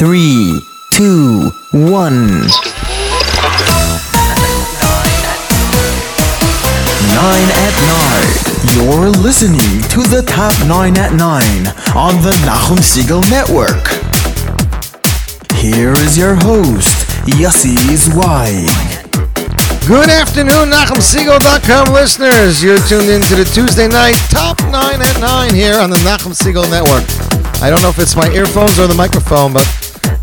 three, two, one. Nine at nine. You're listening to the top nine at nine on the Nachum Siegel Network. Here is your host, Yossi Zweig. Good afternoon, NachumSiegel.com listeners. You're tuned in to the Tuesday night Top 9 at 9 here on the Nachum Siegel Network. I don't know if it's my earphones or the microphone, but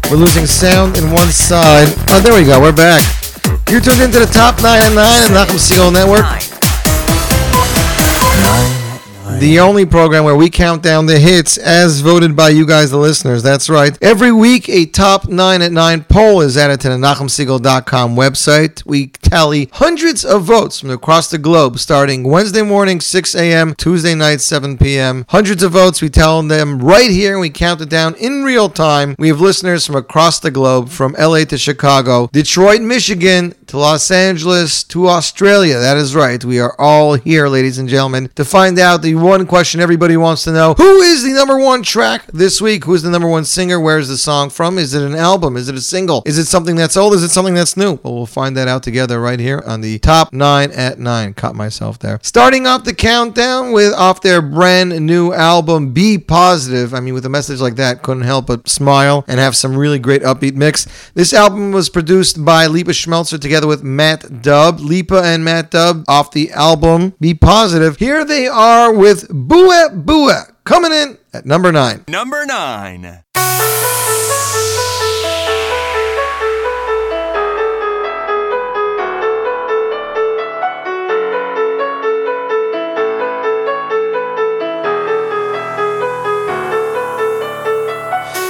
we're losing sound in one side. Oh, there we go. We're back. You're tuned into the Top 9 at 9 on the Nachum Siegel Network. The only program where we count down the hits as voted by you guys, the listeners. That's right. Every week, a top 9 at 9 poll is added to the NachumSiegel.com website. We tally hundreds of votes from across the globe starting Wednesday morning, 6 a.m., Tuesday night, 7 p.m. Hundreds of votes. We tell them right here and we count it down in real time. We have listeners from across the globe, from LA to Chicago, Detroit, Michigan, to Los Angeles, to Australia. That is right. We are all here, ladies and gentlemen, to find out the one question everybody wants to know who is the number one track this week? Who's the number one singer? Where is the song from? Is it an album? Is it a single? Is it something that's old? Is it something that's new? Well, we'll find that out together right here on the top nine at nine. Caught myself there. Starting off the countdown with off their brand new album, Be Positive. I mean, with a message like that, couldn't help but smile and have some really great upbeat mix. This album was produced by Lipa Schmelzer together with Matt Dubb. Lipa and Matt Dubb off the album Be Positive. Here they are with Bua Bua coming in at number nine. Number nine.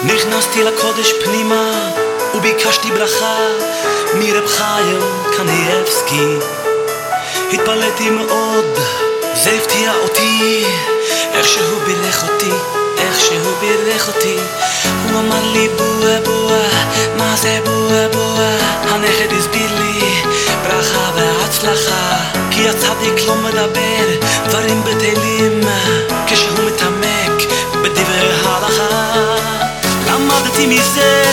נכנסתי לקודש פנימה וביקשתי ברכה מרב חיים קניאבסקי התפלאתי מאוד, זה הפתיע אותי. איך שהוא בירך אותי, איך שהוא בירך אותי. הוא אמר לי בואה בואה, מה זה בואה בואה? הנכד הסביר לי ברכה והצלחה כי הצדיק לא מדבר דברים בטלים. כשהוא מתעמק בדברי הלכה למדתי מזה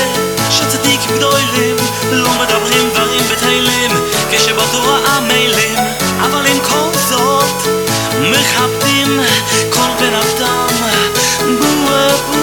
שצדיקים גדולים לא מדברים דברים בטלים כשבתורה עמלים אבל עם כל זאת מכבדים כל בן אדם. בואה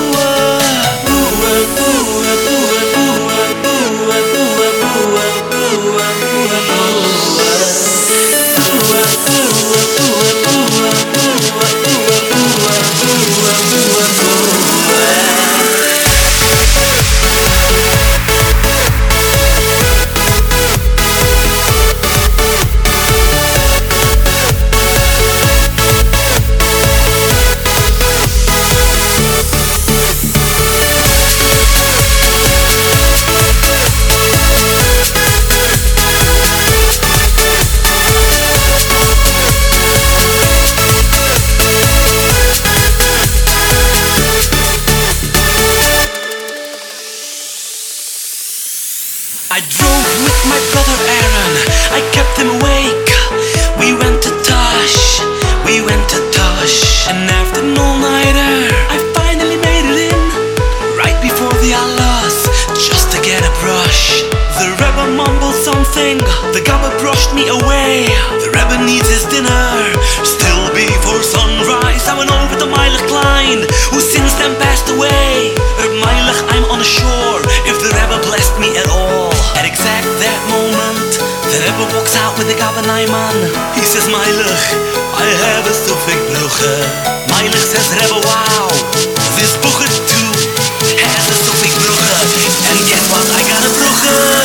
Needs his dinner. Still before sunrise, I went over to Meilich Klein, who since then passed away. Reb Meilich, I'm on the shore. If the Rebbe blessed me at all. At exact that moment, the Rebbe walks out with the Gabba Naiman. He says, Meilich, I have a sufik bruche. Meilich says, Rebbe, wow, this buche too has a sufik bruche. And guess what? I got a bruche.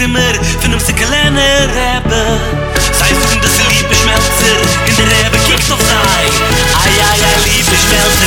Zimmer von einem kleinen Rebbe. Sei von der Liebe Schmelzer in der Rebbe kickt auf sei Ai ai ai Liebe Schmelzer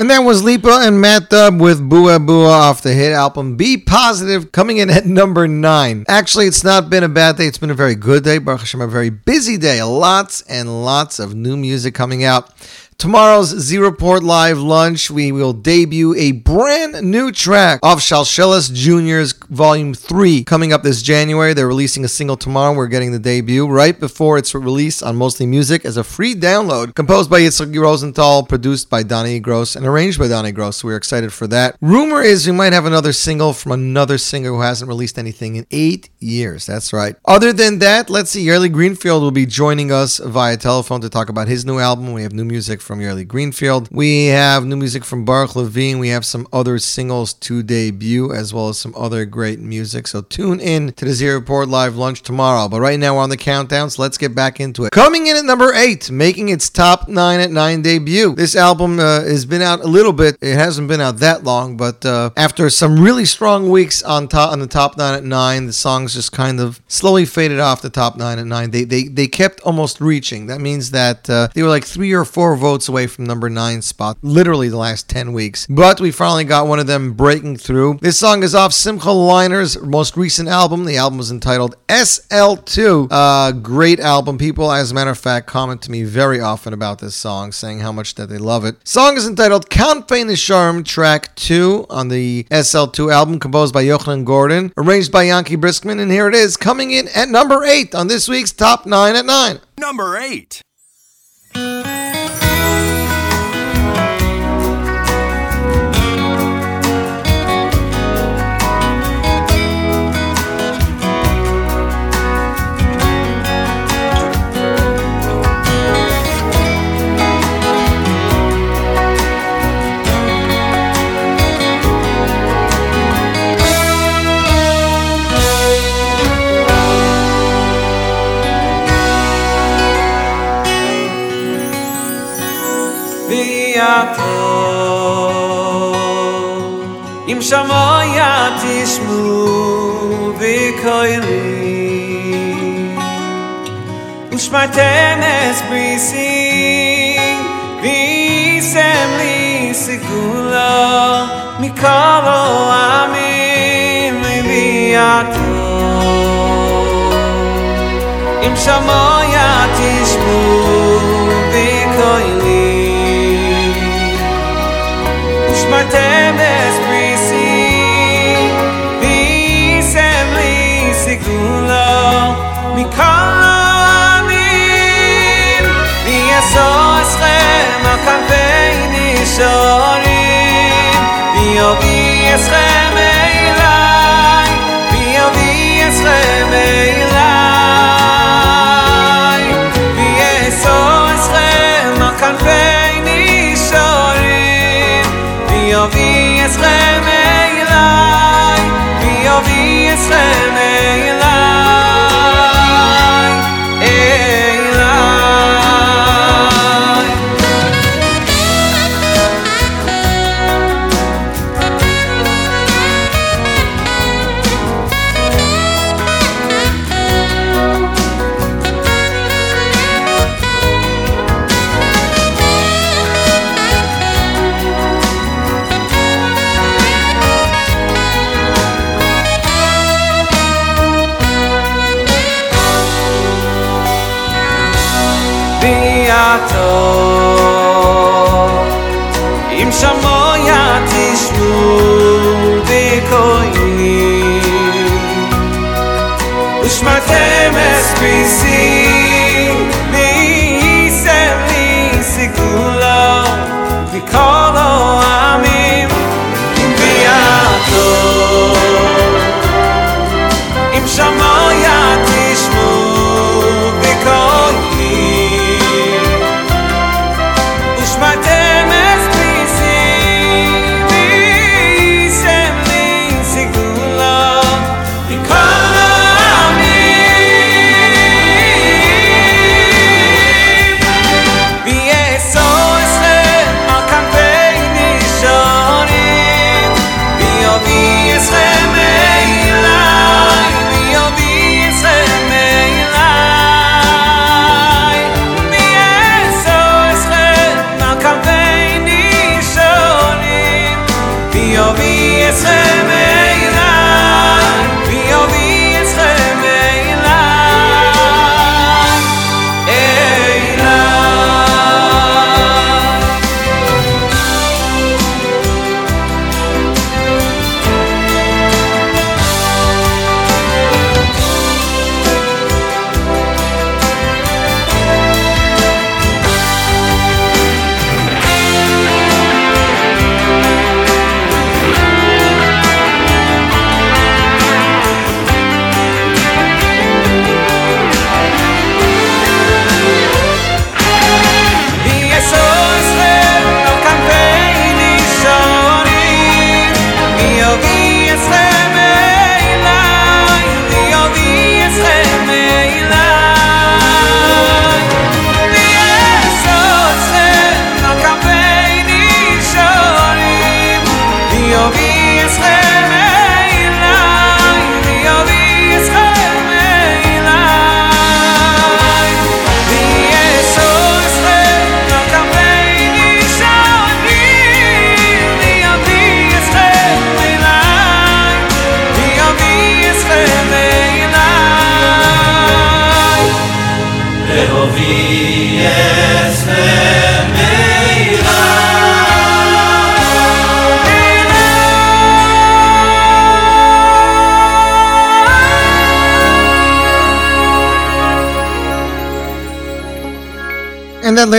And that was Lipa and Matt Dubb with Bua Bua off the hit album Be Positive, coming in at number nine. Actually, it's not been a bad day. It's been a very good day. Baruch Hashem, a very busy day. Lots and lots of new music coming out. Tomorrow's Z Report Live lunch, we will debut a brand new track off Shalshelis Jr.'s Volume 3 coming up this January. They're releasing a single tomorrow. We're getting the debut right before its release on Mostly Music as a free download, composed by Yitzhak Rosenthal, produced by Donnie Gross, and arranged by Donnie Gross. So we're excited for that. Rumor is we might have another single from another singer who hasn't released anything in eight years. That's right. Other than that, let's see. Yoeli Greenfield will be joining us via telephone to talk about his new album. We have new music from Yoeli Greenfield. We have new music from Baruch Levine. We have some other singles to debut, as well as some other great music. So tune in to the Z Report Live lunch tomorrow. But right now we're on the countdown, so let's get back into it. Coming in at number eight, making its top nine at nine debut. This album uh, has been out a little bit. It hasn't been out that long, but uh, after some really strong weeks on top on the top nine at nine, the songs just kind of slowly faded off the top nine at nine. They they they kept almost reaching. That means that uh, they were like three or four votes away from number nine spot, literally the last 10 weeks. But we finally got one of them breaking through. This song is off Simcha Leiner's most recent album. The album is entitled SL2. Uh, great album. People, as a matter of fact, comment to me very often about this song, saying how much that they love it. Song is entitled Kanfei Nesharim, track 2 on the SL2 album, composed by Yochanan Gordon, arranged by Yankee Briskman, and here it is, coming in at number 8 on this week's Top 9 at 9. Number 8. Im shamoya tishmu vikoyli ushmaten es brising visem li sigula mikalo amin viato im shamoya tishmu Martemes prisi Di sem li sigulo Mi kolo amim Mi aso eschem al kampei ushmatem es bisi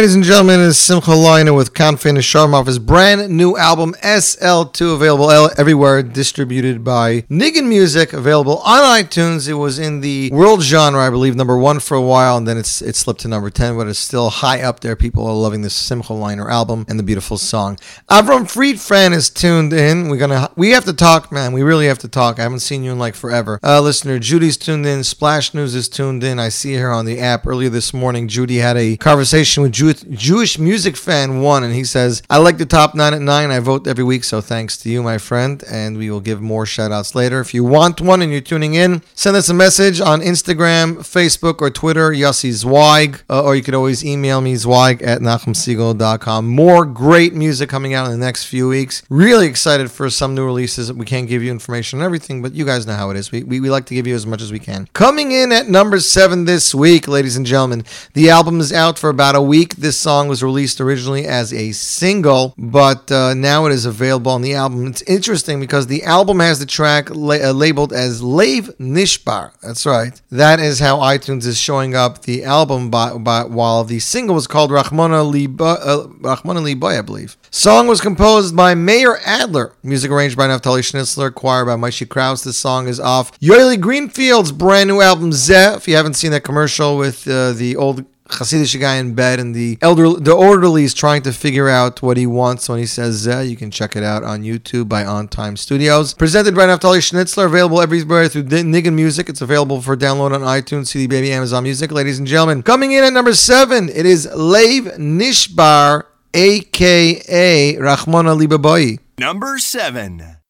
ladies and gentlemen, is Simcha Leiner with Kanfei Nesharim off his brand new album SL2, available everywhere, distributed by Nigun Music, available on iTunes. It was in the world genre, I believe, number one for a while, and then it's it slipped to number 10, but it's still high up there. People are loving this Simcha Leiner album and the beautiful song. Avram Friedfran is tuned in. We're gonna we have to talk, man. We really have to talk. I haven't seen you in like forever. Uh, listener Judy's tuned in. Splash News is tuned in. I see her on the app earlier this morning. Judy had a conversation with Jew- Jewish Music Fan One, and he says, "I like the top nine at nine. I vote every week, so thanks to you, my friend." And we will give more shout outs later. If you want one and you're tuning in, send us a message on Instagram, Facebook, or Twitter, Yossi Zweig, uh, or you could always email me Zweig at NachumSiegel.com. More great music coming out in the next few weeks. Really excited for some new releases. We can't give you information on everything, but you guys know how it is. We, we, we like to give you as much as we can. Coming in at number seven this week, ladies and gentlemen, the album is out for about a week. This song was released originally as a single, but uh, now it is available on the album. It's interesting because the album has the track la- uh, labeled as Lave Nishbar. That's right. That is how iTunes is showing up the album, by, by, while the single was called Rahmana Liba, uh, I believe. Song was composed by Meir Adler. Music arranged by Naftali Schnitzler. Choir by Maishi Kraus. This song is off Yoeli Greenfield's brand new album, Zeh. If you haven't seen that commercial with uh, the old Hasidic guy in bed, and the elder, the orderly is trying to figure out what he wants when he says Zeh. You can check it out on YouTube by On Time Studios. Presented by Naftali Schnitzler, available everywhere through Nigun Music. It's available for download on iTunes, CD Baby, Amazon Music. Ladies and gentlemen, coming in at number seven, it is Lave Nishbar, aka Rahmana Libaboy. Number seven.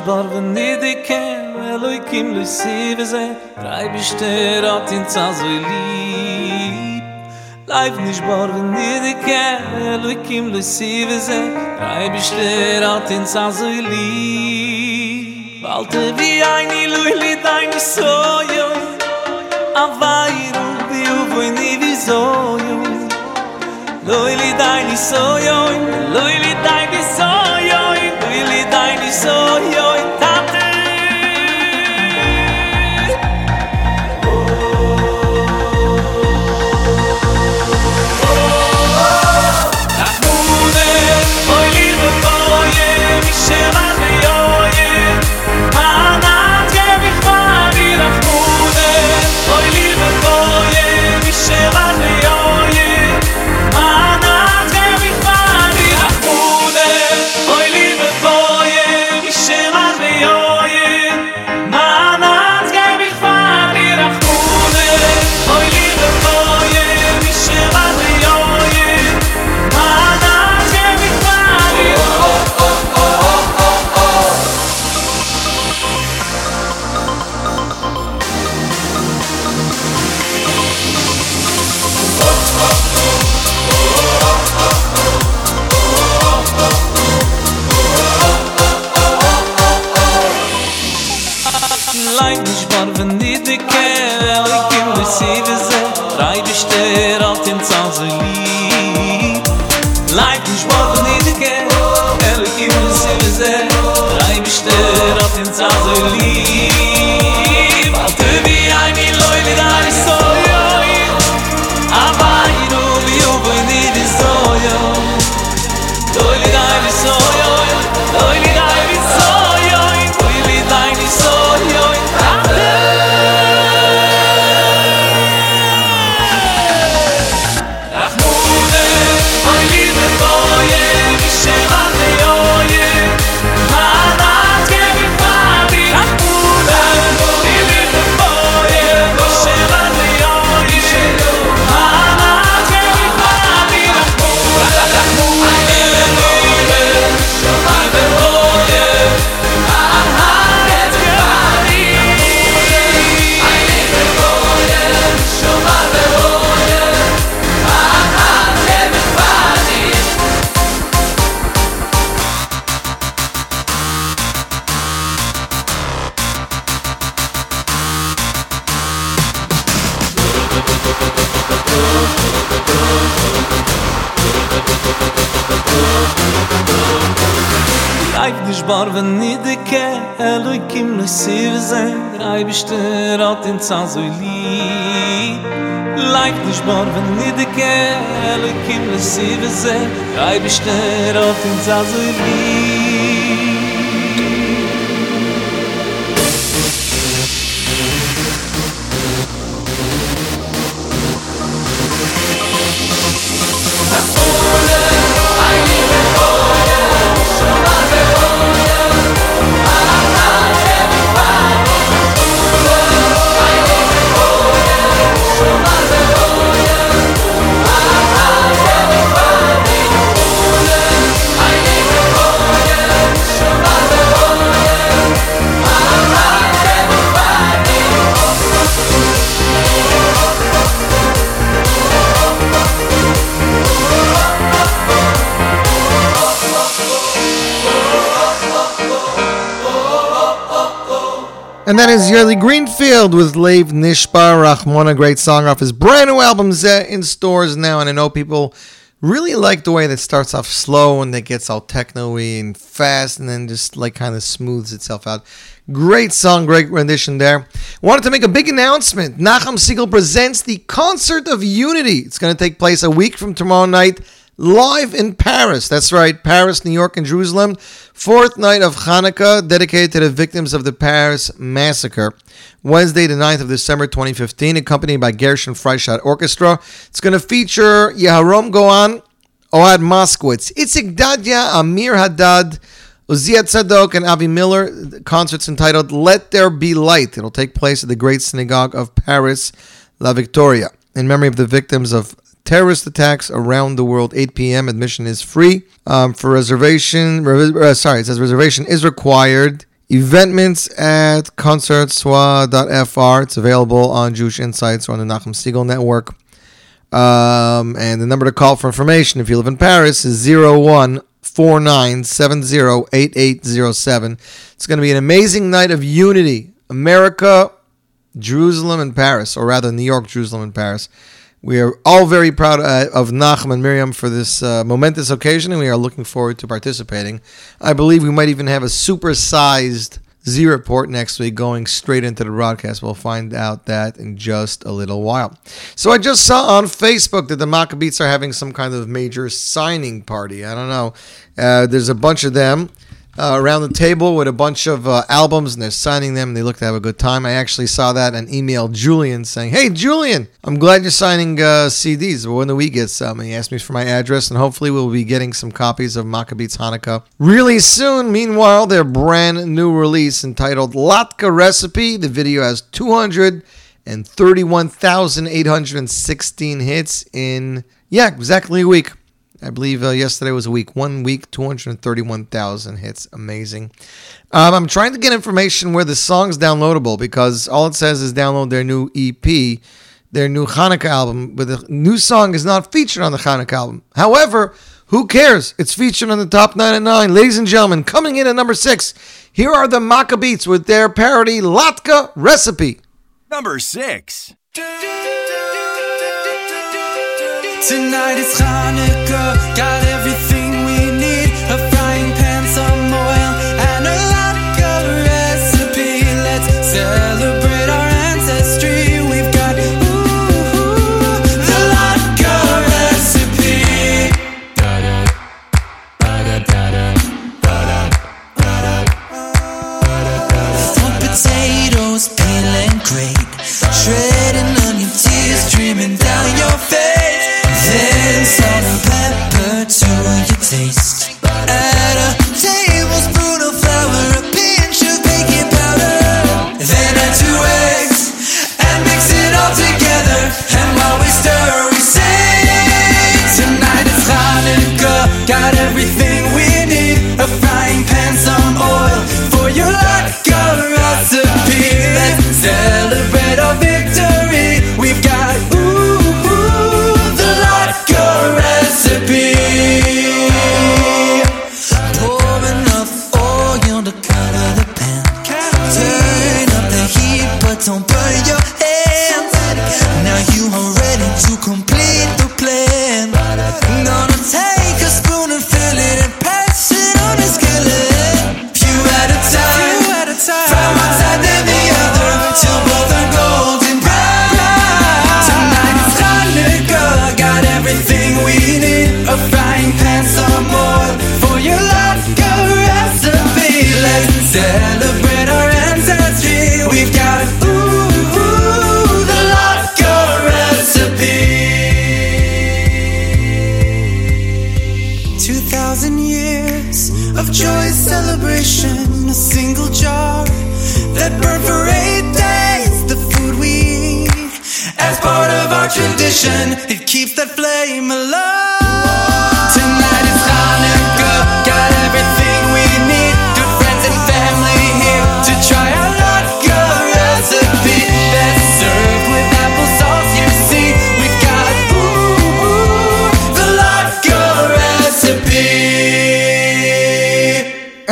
Nishbar ve nidike Eloi kim lo isi ze Drei bishter at in tzazo i lip. Laiv nishbar ve nidike Eloi kim lo isi ze Drei bishter at in tzazo i lip. Val te vi aini lo i lit aini sojo Avai rubi uvoj nivizojo Lo i lit aini sojo Lo i lit Reif dich bar, wenn nicht der Kehr, Eloi kim ne Siv sein, Reif ist der Rat in Zazoi lieb. Leif dich bar, wenn nicht der Kehr, Eloi kim ne Siv sein, Reif ist der Rat in Zazoi lieb. And that is Yoeli Greenfield with Lev Nishbar Rahman, a great song off his brand new album uh, in stores now. And I know people really like the way that starts off slow and it gets all techno-y and fast and then just like kind of smooths itself out. Great song, great rendition there. Wanted to make a big announcement. Nachum Siegel presents the Concert of Unity. It's going to take place a week from tomorrow night live in Paris. That's right, Paris, New York, and Jerusalem. Fourth night of Hanukkah dedicated to the victims of the Paris massacre. Wednesday, the 9th of December 2015, accompanied by Gershon Freistadt Orchestra. It's going to feature Yehoram Gaon, Ohad Moskowitz, Itzik Dadya, Amir Haddad, Uziya Tzadok, and Avi Miller. The concert's entitled Let There Be Light. It'll take place at the Great Synagogue of Paris, La Victoire, in memory of the victims of terrorist attacks around the world. 8 p.m. Admission is free. Um, for reservation, uh, sorry, it says reservation is required. Eventments at concertswa.fr. It's available on Jewish Insights or on the Nachum Siegel Network. Um, and the number to call for information if you live in Paris is 01 49708807. It's going to be an amazing night of unity. America, Jerusalem, and Paris, or rather New York, Jerusalem, and Paris. We are all very proud uh, of Nachum and Miriam for this uh, momentous occasion, and we are looking forward to participating. I believe we might even have a supersized Z report next week going straight into the broadcast. We'll find out that in just a little while. So I just saw on Facebook that the Maccabeats are having some kind of major signing party. I don't know. Uh, there's a bunch of them uh, around the table with a bunch of uh, albums and they're signing them and they look to have a good time. I actually saw that and emailed Julian saying, Hey, Julian, I'm glad you're signing uh, CDs. But when do we get some? And he asked me for my address and hopefully we'll be getting some copies of Maccabeats Hanukkah really soon. Meanwhile, their brand new release entitled Latke Recipe. The video has 231,816 hits in, yeah, exactly a week. I believe uh, yesterday was a week. One week, 231,000 hits. Amazing. Um, I'm trying to get information where the song's downloadable because all it says is download their new EP, their new Hanukkah album, but the new song is not featured on the Hanukkah album. However, who cares? It's featured on the top 9 and 9. Ladies and gentlemen, coming in at number 6, here are the Maccabeats with their parody Latke Recipe. Number 6. Tonight is Hanukkah, got everything your jar that days. The food we eat as part of our tradition. It keeps that flame alive.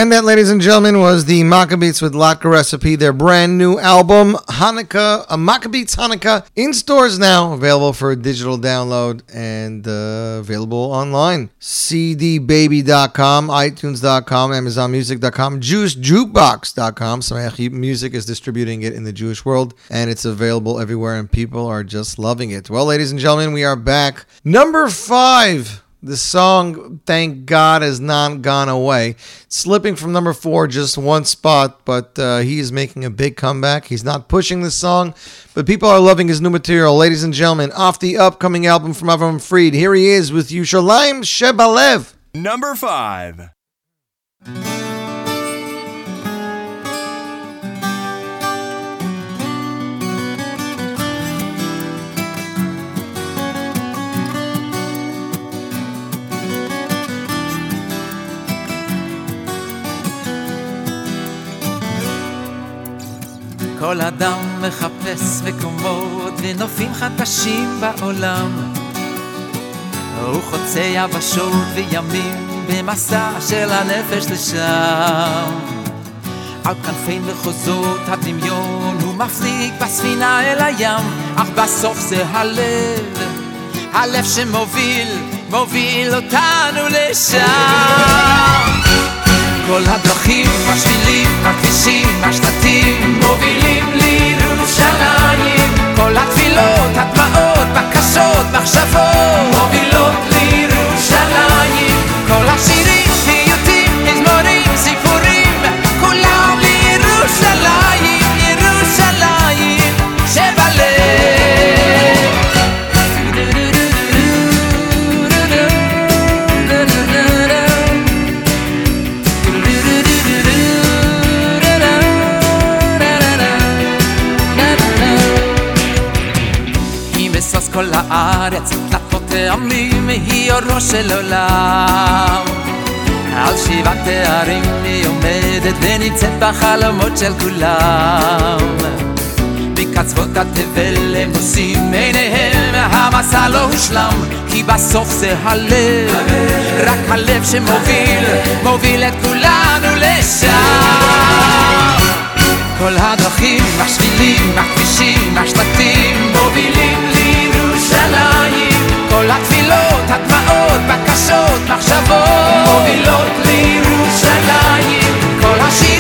And that, ladies and gentlemen, was the Maccabeats with Latke Recipe, their brand new album, Hanukkah, a Maccabeats Hanukkah, in stores now, available for digital download and uh, available online. CDBaby.com, iTunes.com, AmazonMusic.com, JewishJukebox.com. Samech Music is distributing it in the Jewish world, and it's available everywhere, and people are just loving it. Well, ladies and gentlemen, we are back. Number five. The song, thank God, has not gone away. Slipping from number four just one spot, but uh, he is making a big comeback. He's not pushing the song, but people are loving his new material. Ladies and gentlemen, off the upcoming album from Avram Fried, here he is with you, Yushalayim Shebalev. Number 5. כל אדם מחפש מקומות ונופים חדשים בעולם. הוא חוצה יבשות וימים במסע של הנפש לשם. על כנפי מחוזות הדמיון הוא מפליג בספינה אל הים, אך בסוף זה הלב, הלב שמוביל, מוביל אותנו לשם. כל הדרכים, השבילים, הכבישים, השלטים מובילים כל התפילות, הדמעות, בקשות, מחשבות טעמים, היא אורו של עולם. על שבעת תארים היא עומדת ונמצאת בחלומות של כולם. מקצוות התבל הם נושאים עיניהם, המסע לא הושלם, כי בסוף זה הלב, רק הלב שמוביל, מוביל את כולנו לשם. כל הדרכים, השבילים, הכבישים, השלטים מובילים כל התפילות, הדמעות, בקשות, מחשבות. מובילות לירושלים כל השירים,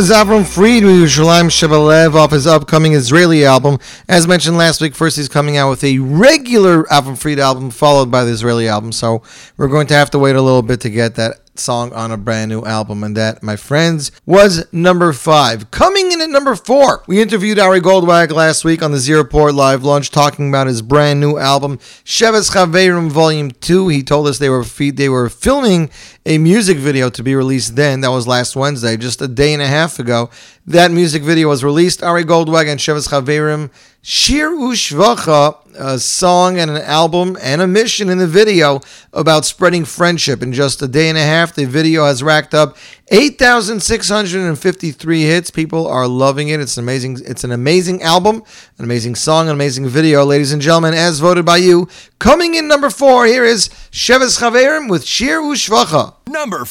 was Avram Fried with Yerushalayim Shebelev off his upcoming Israeli album. As mentioned last week, first he's coming out with a regular Avram Fried album followed by the Israeli album. So we're going to have to wait a little bit to get that song on a brand new album. And that, my friends, was number five. Coming in at number four, we interviewed Ari Goldwag last week on the Z Report Live Lunch talking about his brand new album, Sheves Chaverim Volume 2. He told us they were they were filming a music video to be released then. That was last Wednesday, just a day and a half ago. That music video was released. Ari Goldwag and Sheves Chaverim Shir Ushvacha, a song and an album and a mission in the video about spreading friendship. In just a day and a half, the video has racked up 8,653 hits. People are loving it. It's an amazing, it's an amazing album, an amazing song, an amazing video, ladies and gentlemen, as voted by you. Coming in number four, here is Sheves Chaverim with Shir Ushvacha. Number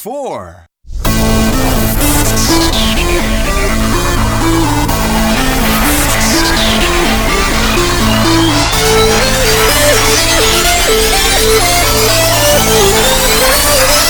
Thank you.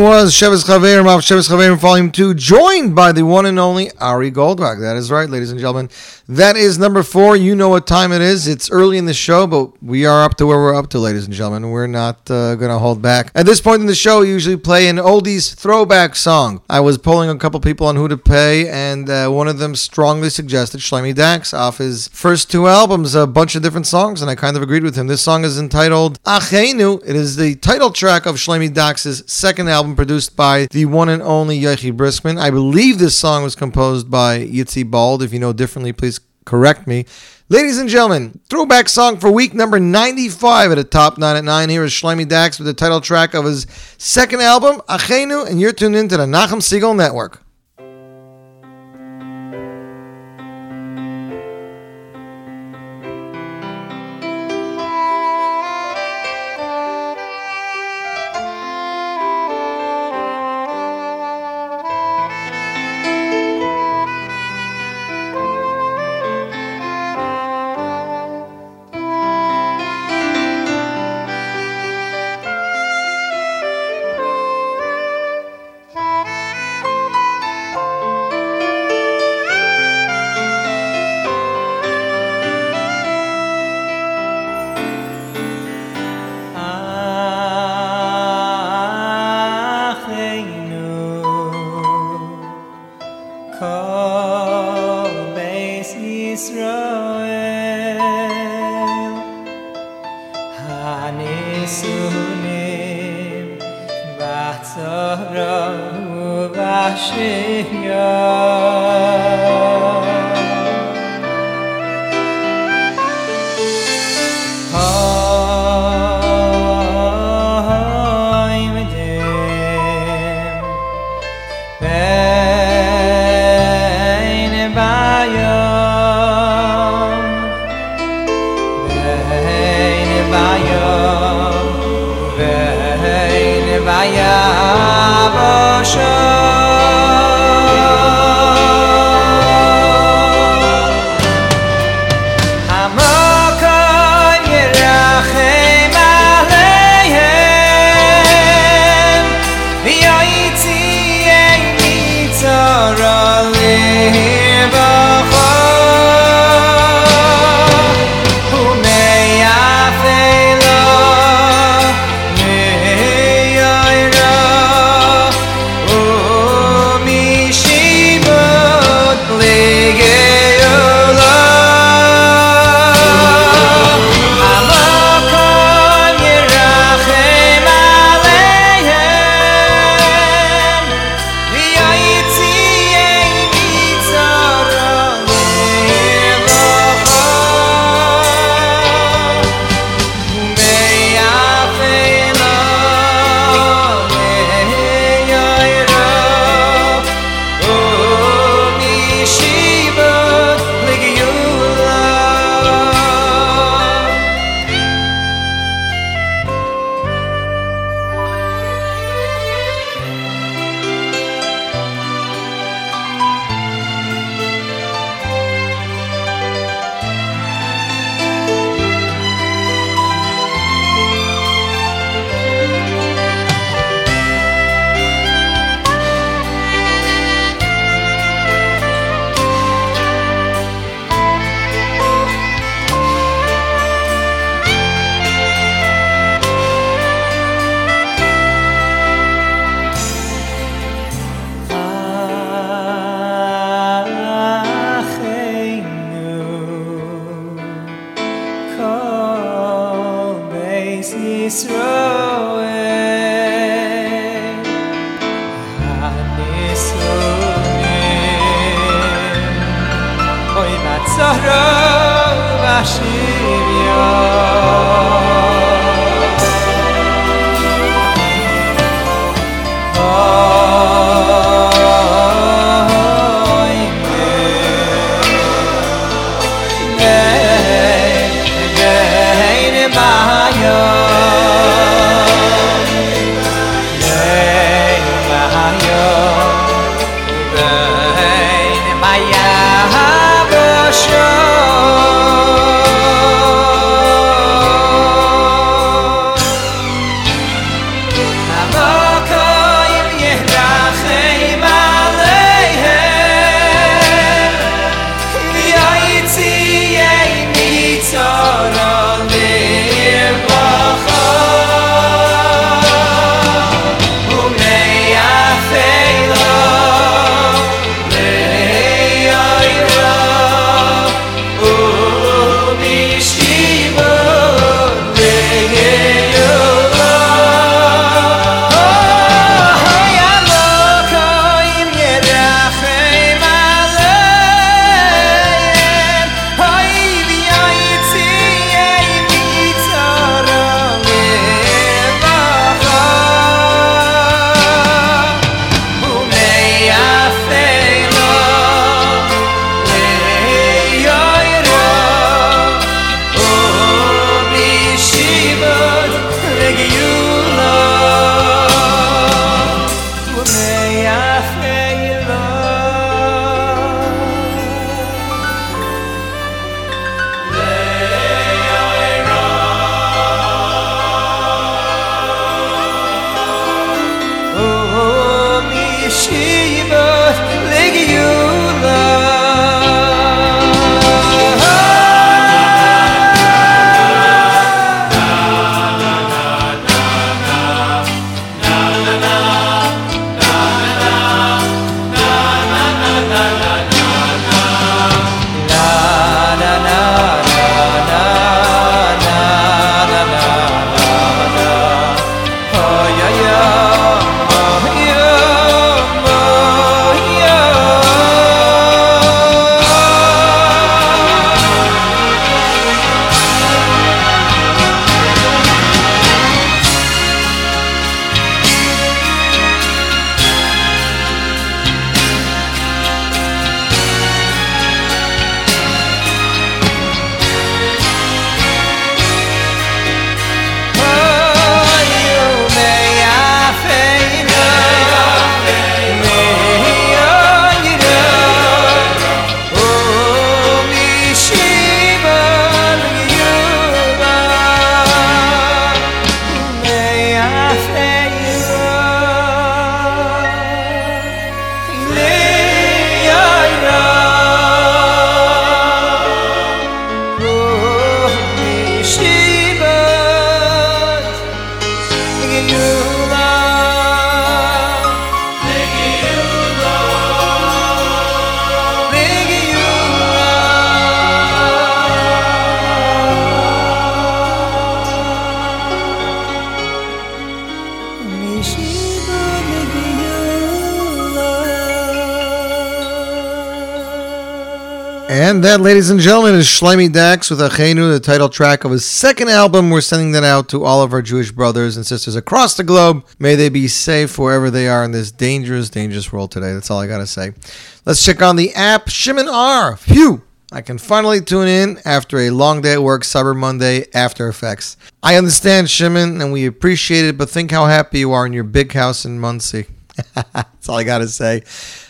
was Shevis Chaverim of Shevis Chaverim Volume 2, joined by the one and only Ari Goldwag. That is right, ladies and gentlemen. That is number four. You know what time it is. It's early in the show, but we are up to where we're up to, ladies and gentlemen. We're not uh, going to hold back. At this point in the show, we usually play an oldies throwback song. I was polling a couple people on who to pay, and uh, one of them strongly suggested Shlomi Dachs off his first two albums, a bunch of different songs, and I kind of agreed with him. This song is entitled Achenu. It is the title track of Shlomi Dachs's second album produced by the one and only Yochi Briskman. I believe this song was composed by Yitzi Bald. If you know differently, please correct me. Ladies and gentlemen, throwback song for week number 95 at a top 9 at 9. Here is Shlomi Dachs with the title track of his second album, Achenu, and you're tuned into the Nachum Siegel Network. And that, ladies and gentlemen, is Shlomi Dachs with Achenu, the title track of his second album. We're sending that out to all of our Jewish brothers and sisters across the globe. May they be safe wherever they are in this dangerous, dangerous world today. That's all I got to say. Let's check on the app. Shimon R. Phew! I can finally tune in after a long day at work, Cyber Monday, After Effects. I understand, Shimon, and we appreciate it, but think how happy you are in your big house in Monsey. That's all I got to say.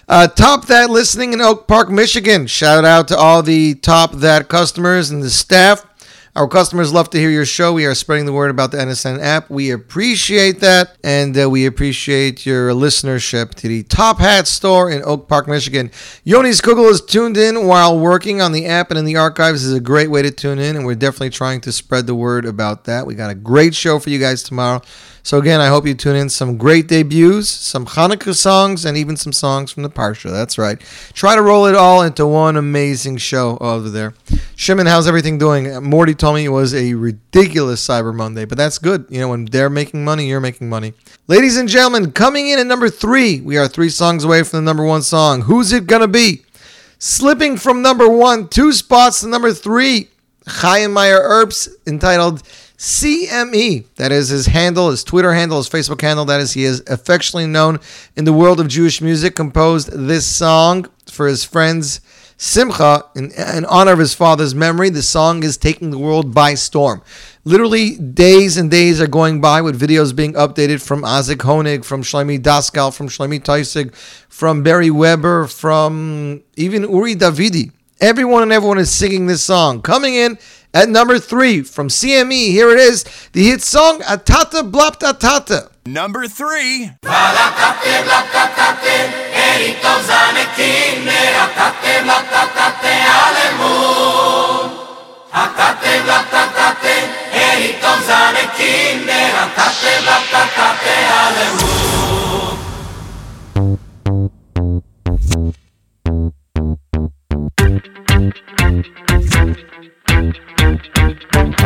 Uh, top that listening in Oak Park, Michigan. Shout out to all the Top That customers and the staff. Our customers love to hear your show. We are spreading the word about the NSN app. We appreciate that, and uh, we appreciate your listenership to the Top Hat store in Oak Park, Michigan. Yoni's Kugel is tuned in while working on the app and in the archives. Is a great way to tune in, and we're definitely trying to spread the word about that. We got a great show for you guys tomorrow. So again, I hope you tune in some great debuts, some Hanukkah songs, and even some songs from the Parsha. That's right. Try to roll it all into one amazing show over there. Shimon, how's everything doing? Morty told me it was a ridiculous Cyber Monday, but that's good. You know, when they're making money, you're making money. Ladies and gentlemen, coming in at number three, we are three songs away from the number one song. Who's it gonna be? Slipping from number one, two spots to number three. Chaim Meyer Earps entitled CME. That is his handle, his Twitter handle, his Facebook handle. That is, he is affectionately known in the world of Jewish music. Composed this song for his friends Simcha in, in honor of his father's memory. The song is taking the world by storm. Literally, days and days are going by with videos being updated from Azik Honig, from Shlomi Daskal, from Shlomi Taisig, from Barry Weber, from even Uri Davidi. Everyone and everyone is singing this song. Coming in at number three from CME, here it is, the hit song Atata Blapta Tata. Number three.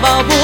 宝宝不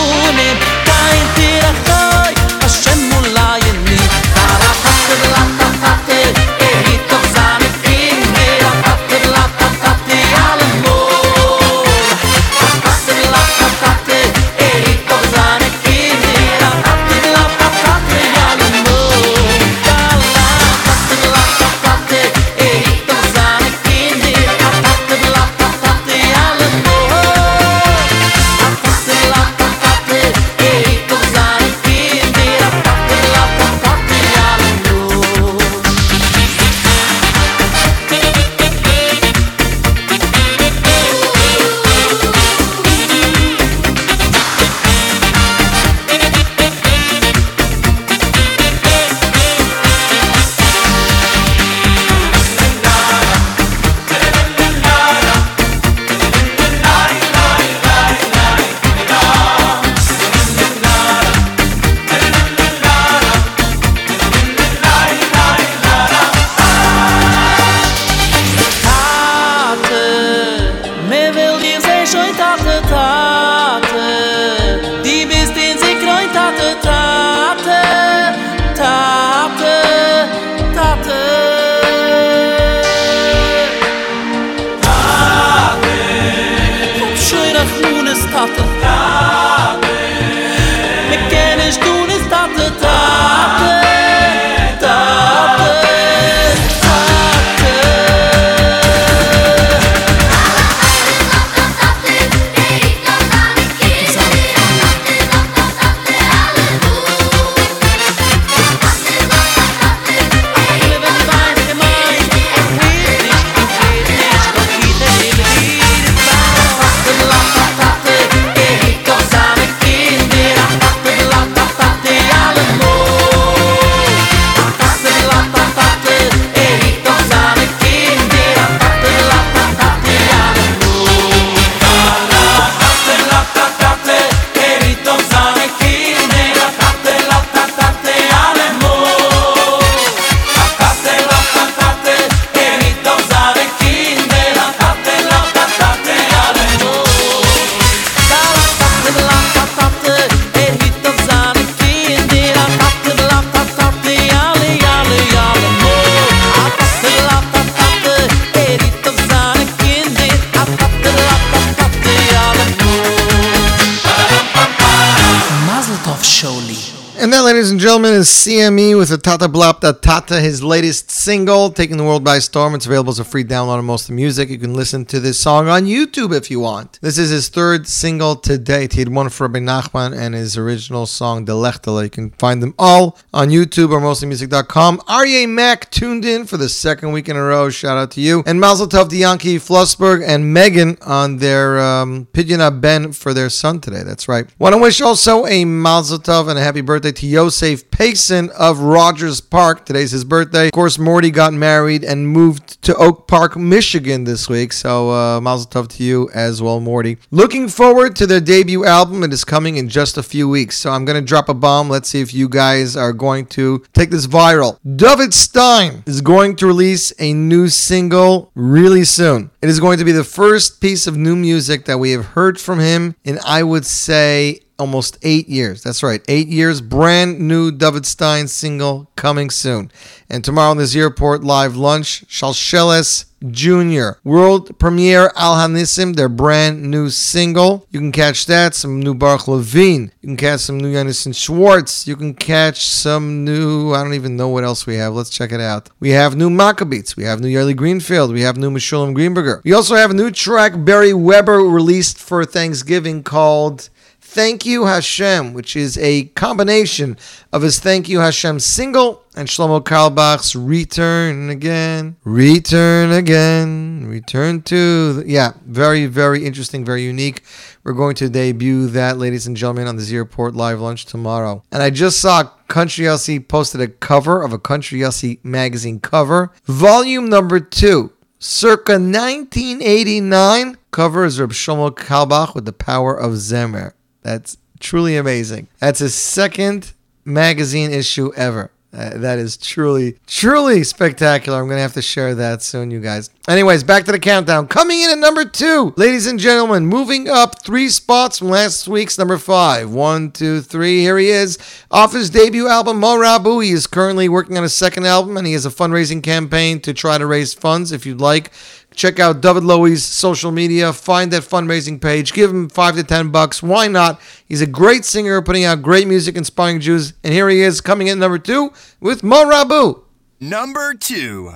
CME with Tata Blapta Tata, his latest single, taking the world by storm. It's available as a free download on most of the music. You can listen to this song on YouTube if you want. This is his third single to date. He had one for Rabbi Nachman and his original song, De Lechtele. You can find them all on YouTube or mostlymusic.com. Aryeh Mack tuned in for the second week in a row. Shout out to you. And Mazel Tov to Yankee Flussberg and Megan on their um, Pidyon Ben for their son today. That's right. Want to wish also a Mazel Tov and a happy birthday to Yosef Payson of Rogers Park. Today's his birthday. Of course, Morty got married and moved to Oak Park, Michigan this week. So, uh, Mazel Tov to you as well, Morty. Looking forward to their debut album. It is coming in just a few weeks. So, I'm going to drop a bomb. Let's see if you guys are going to take this viral. David Stein is going to release a new single really soon. It is going to be the first piece of new music that we have heard from him in, I would say, almost eight years. That's right, eight years. Brand new David Stein single coming soon. And tomorrow on this airport live lunch, Shalsheles Jr. World premiere Al Hanissim, their brand new single. You can catch that, some new Baruch Levine. You can catch some new Yanison Schwartz. You can catch some new, I don't even know what else we have. Let's check it out. We have new Maccabeats. We have new Yoeli Greenfield. We have new Meshulam Greenberger. We also have a new track Barry Weber released for Thanksgiving called Thank You Hashem, which is a combination of his Thank You Hashem single and Shlomo Carlebach's Return Again, Return Again, Return to. The, yeah, very, very interesting, very unique. We're going to debut that, ladies and gentlemen, on the Airport Live Lunch tomorrow. And I just saw Country Yossi posted a cover of a Country Yossi magazine cover, volume number two, circa 1989. Cover is Reb Shlomo Carlebach with the power of Zemer. That's truly amazing. That's his second magazine issue ever. Uh, that is truly, truly spectacular. I'm going to have to share that soon, you guys. Anyways, back to the countdown. Coming in at number two, ladies and gentlemen, moving up three spots from last week's number five. One, two, three. Here he is. Off his debut album, Mo Rabu. He is currently working on a second album and he has a fundraising campaign to try to raise funds if you'd like. Check out David Lowie's social media. Find that fundraising page. Give him five to ten bucks. Why not? He's a great singer, putting out great music, inspiring Jews. And here he is, coming in number two with Mo Rabu. Number two.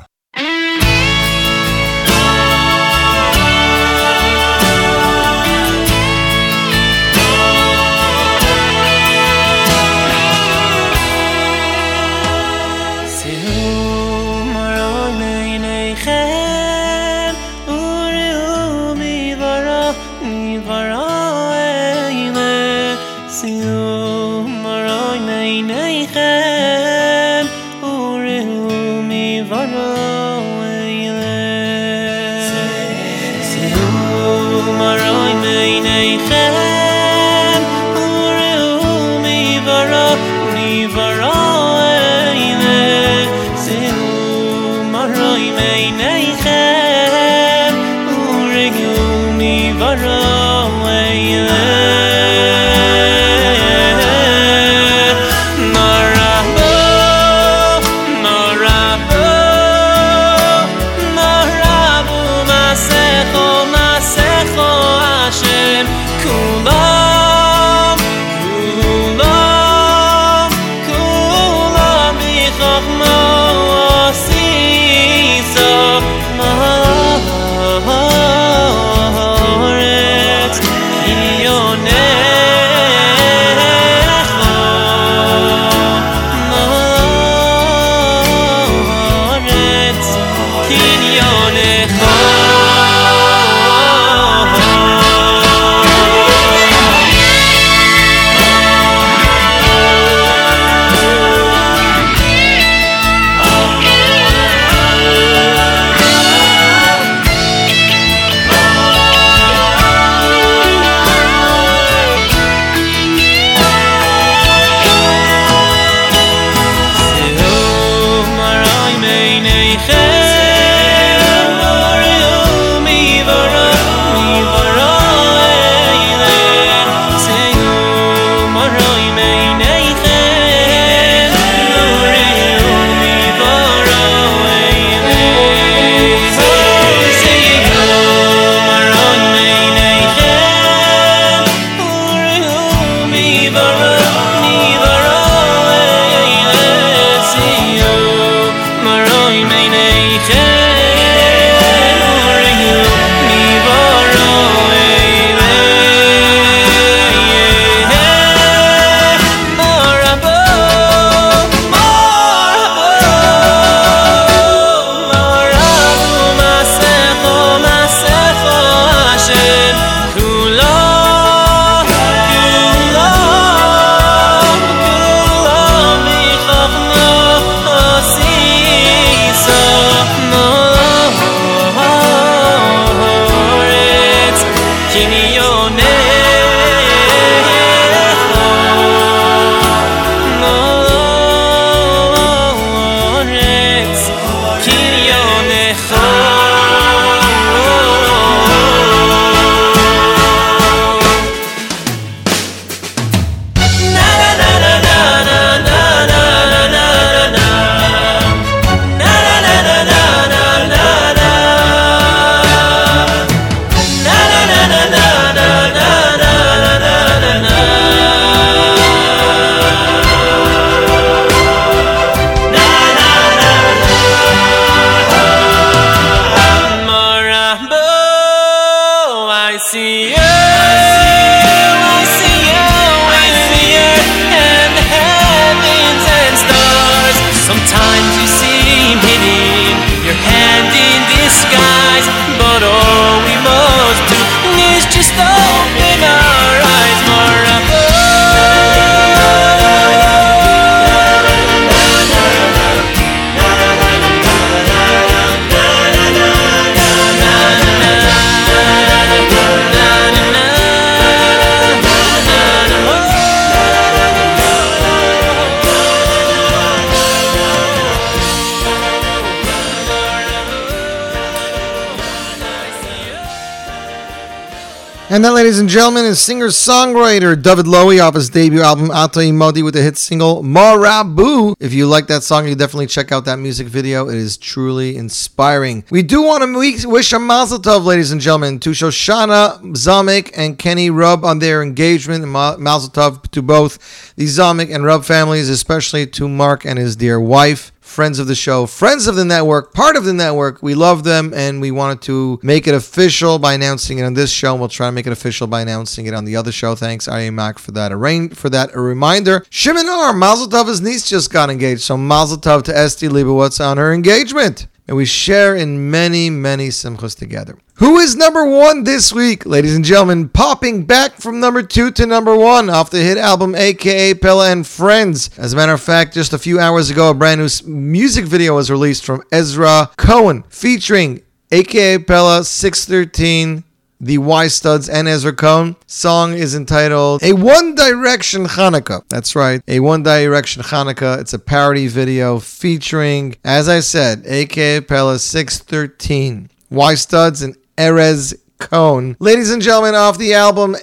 And gentlemen, is singer-songwriter David Lowy off his debut album Atay Modi with the hit single Marabu. If you like that song, you definitely check out that music video. It is truly inspiring. We do want to wish a mazel tov, ladies and gentlemen, to Shoshana Zamek and Kenny Rub on their engagement. Mazel tov to both the Zamek and Rub families, especially to Mark and his dear wife friends of the show, friends of the network, part of the network. We love them and we wanted to make it official by announcing it on this show. And We'll try to make it official by announcing it on the other show. Thanks, Aryeh Mack, for that arrange for that a reminder. Shimon R. Mazel Tov, his niece just got engaged. So Mazel Tov to Esti Leibowitz on her engagement. And we share in many, many simchas together. Who is number one this week, ladies and gentlemen? Popping back from number two to number one off the hit album AKA Pella and Friends. As a matter of fact, just a few hours ago, a brand new music video was released from Ezra Cohen featuring AKA Pella 613 the Y Studs and Ezra Cohen. Song is entitled A One Direction Hanukkah. That's right, A One Direction Hanukkah. It's a parody video featuring, as I said, AKA Pella 613, Y Studs and Erez Cohen. Ladies and gentlemen, off the album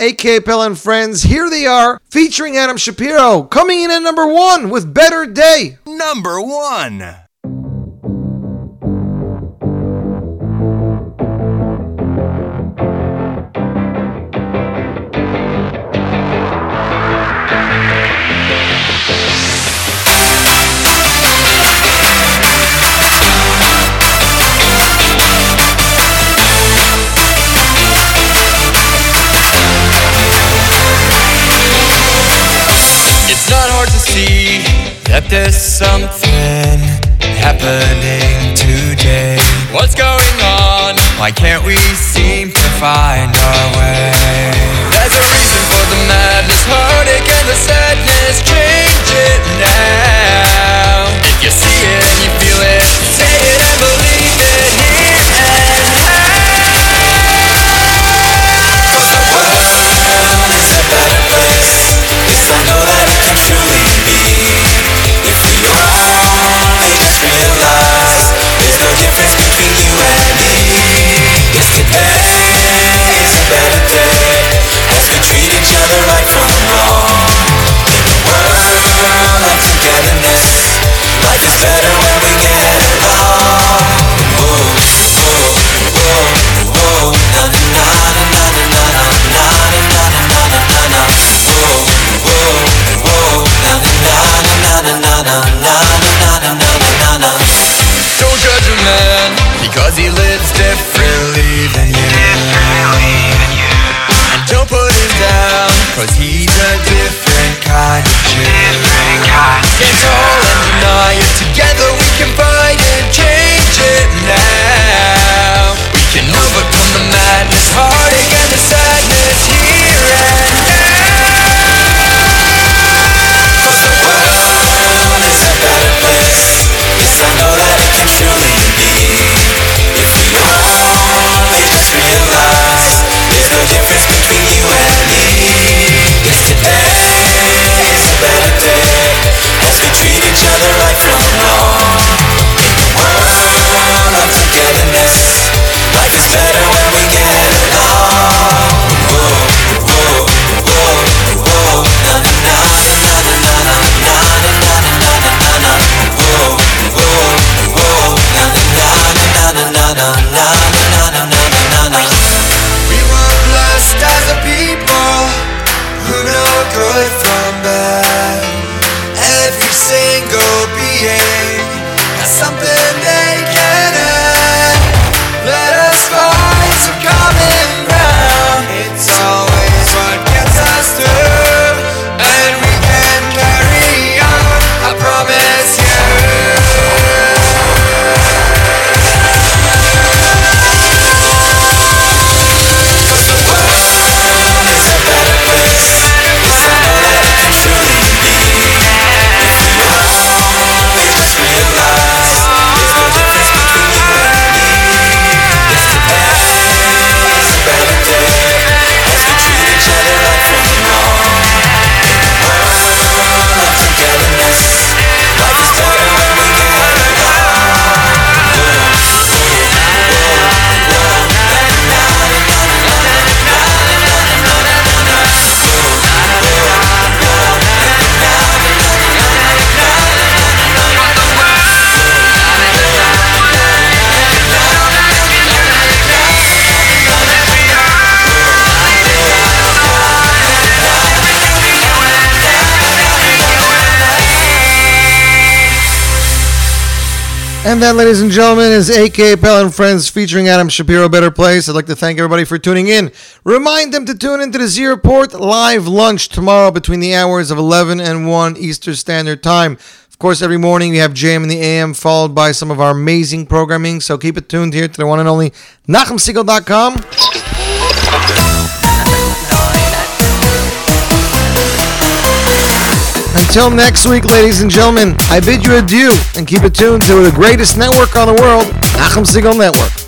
AKA Pella and Friends, here they are, featuring Adam Shapiro, coming in at number one with Better Day. Number one. Something happening today. What's going on? Why can't we seem to find And that, ladies and gentlemen, is AKA Pella and Friends featuring Adam Shapiro Better Place. I'd like to thank everybody for tuning in. Remind them to tune into the Z Report live lunch tomorrow between the hours of 11 and 1 Eastern Standard Time. Of course, every morning we have JM in the AM followed by some of our amazing programming. So keep it tuned here to the one and only NachumSiegel.com. Until next week, ladies and gentlemen, I bid you adieu and keep it tuned to the greatest network on the world, Nachum Siegel Network.